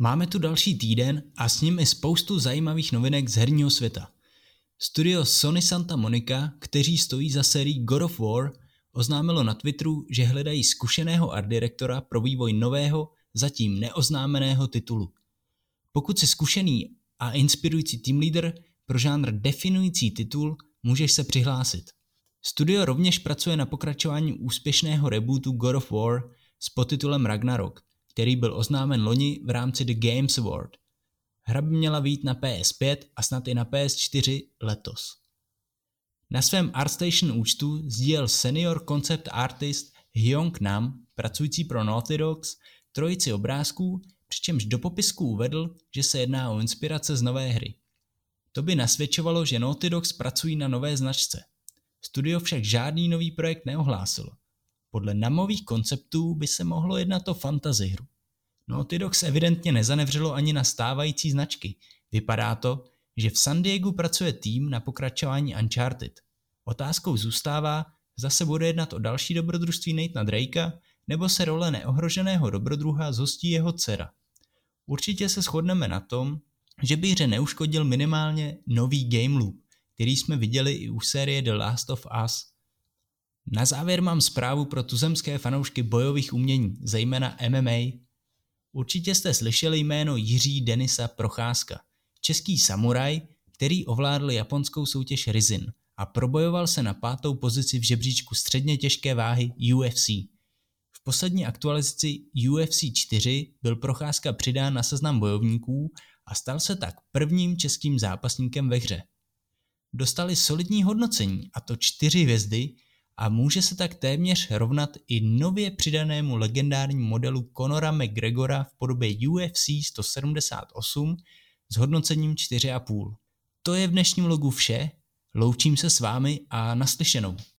Máme tu další týden a s ním i spoustu zajímavých novinek z herního světa. Studio Sony Santa Monica, kteří stojí za sérií God of War, oznámilo na Twitteru, že hledají zkušeného art direktora pro vývoj nového, zatím neoznámeného titulu. Pokud jsi zkušený a inspirující team leader pro žánr definující titul, můžeš se přihlásit. Studio rovněž pracuje na pokračování úspěšného rebootu God of War s podtitulem Ragnarok, který byl oznámen loni v rámci The Games Award. Hra by měla výjít na PS5 a snad i na PS4 letos. Na svém ArtStation účtu sdílel senior concept artist Hyung Nam, pracující pro Naughty Dogs, trojici obrázků, přičemž do popisku uvedl, že se jedná o inspirace z nové hry. To by nasvědčovalo, že Naughty Dogs pracují na nové značce. Studio však žádný nový projekt neohlásilo. Podle namových konceptů by se mohlo jednat o fantasy hru. Naughty Dogs evidentně nezanevřelo ani na stávající značky. Vypadá to, že v San Diego pracuje tým na pokračování Uncharted. Otázkou zůstává, zase bude jednat o další dobrodružství Nathana Drakea, nebo se role neohroženého dobrodruha zhostí jeho dcera. Určitě se shodneme na tom, že by hře neuškodil minimálně nový game loop, který jsme viděli i u série The Last of Us. Na závěr mám zprávu pro tuzemské fanoušky bojových umění, zejména MMA. Určitě jste slyšeli jméno Jiří Denisa Procházka, český samuraj, který ovládl japonskou soutěž Rizin a probojoval se na pátou pozici v žebříčku středně těžké váhy UFC. V poslední aktualizaci UFC 4 byl Procházka přidán na seznam bojovníků a stal se tak prvním českým zápasníkem ve hře. Dostali solidní hodnocení, a to čtyři hvězdy, a může se tak téměř rovnat i nově přidanému legendárnímu modelu Conora McGregora v podobě UFC 178 s hodnocením 4,5. To je v dnešním logu vše, loučím se s vámi a naslyšenou.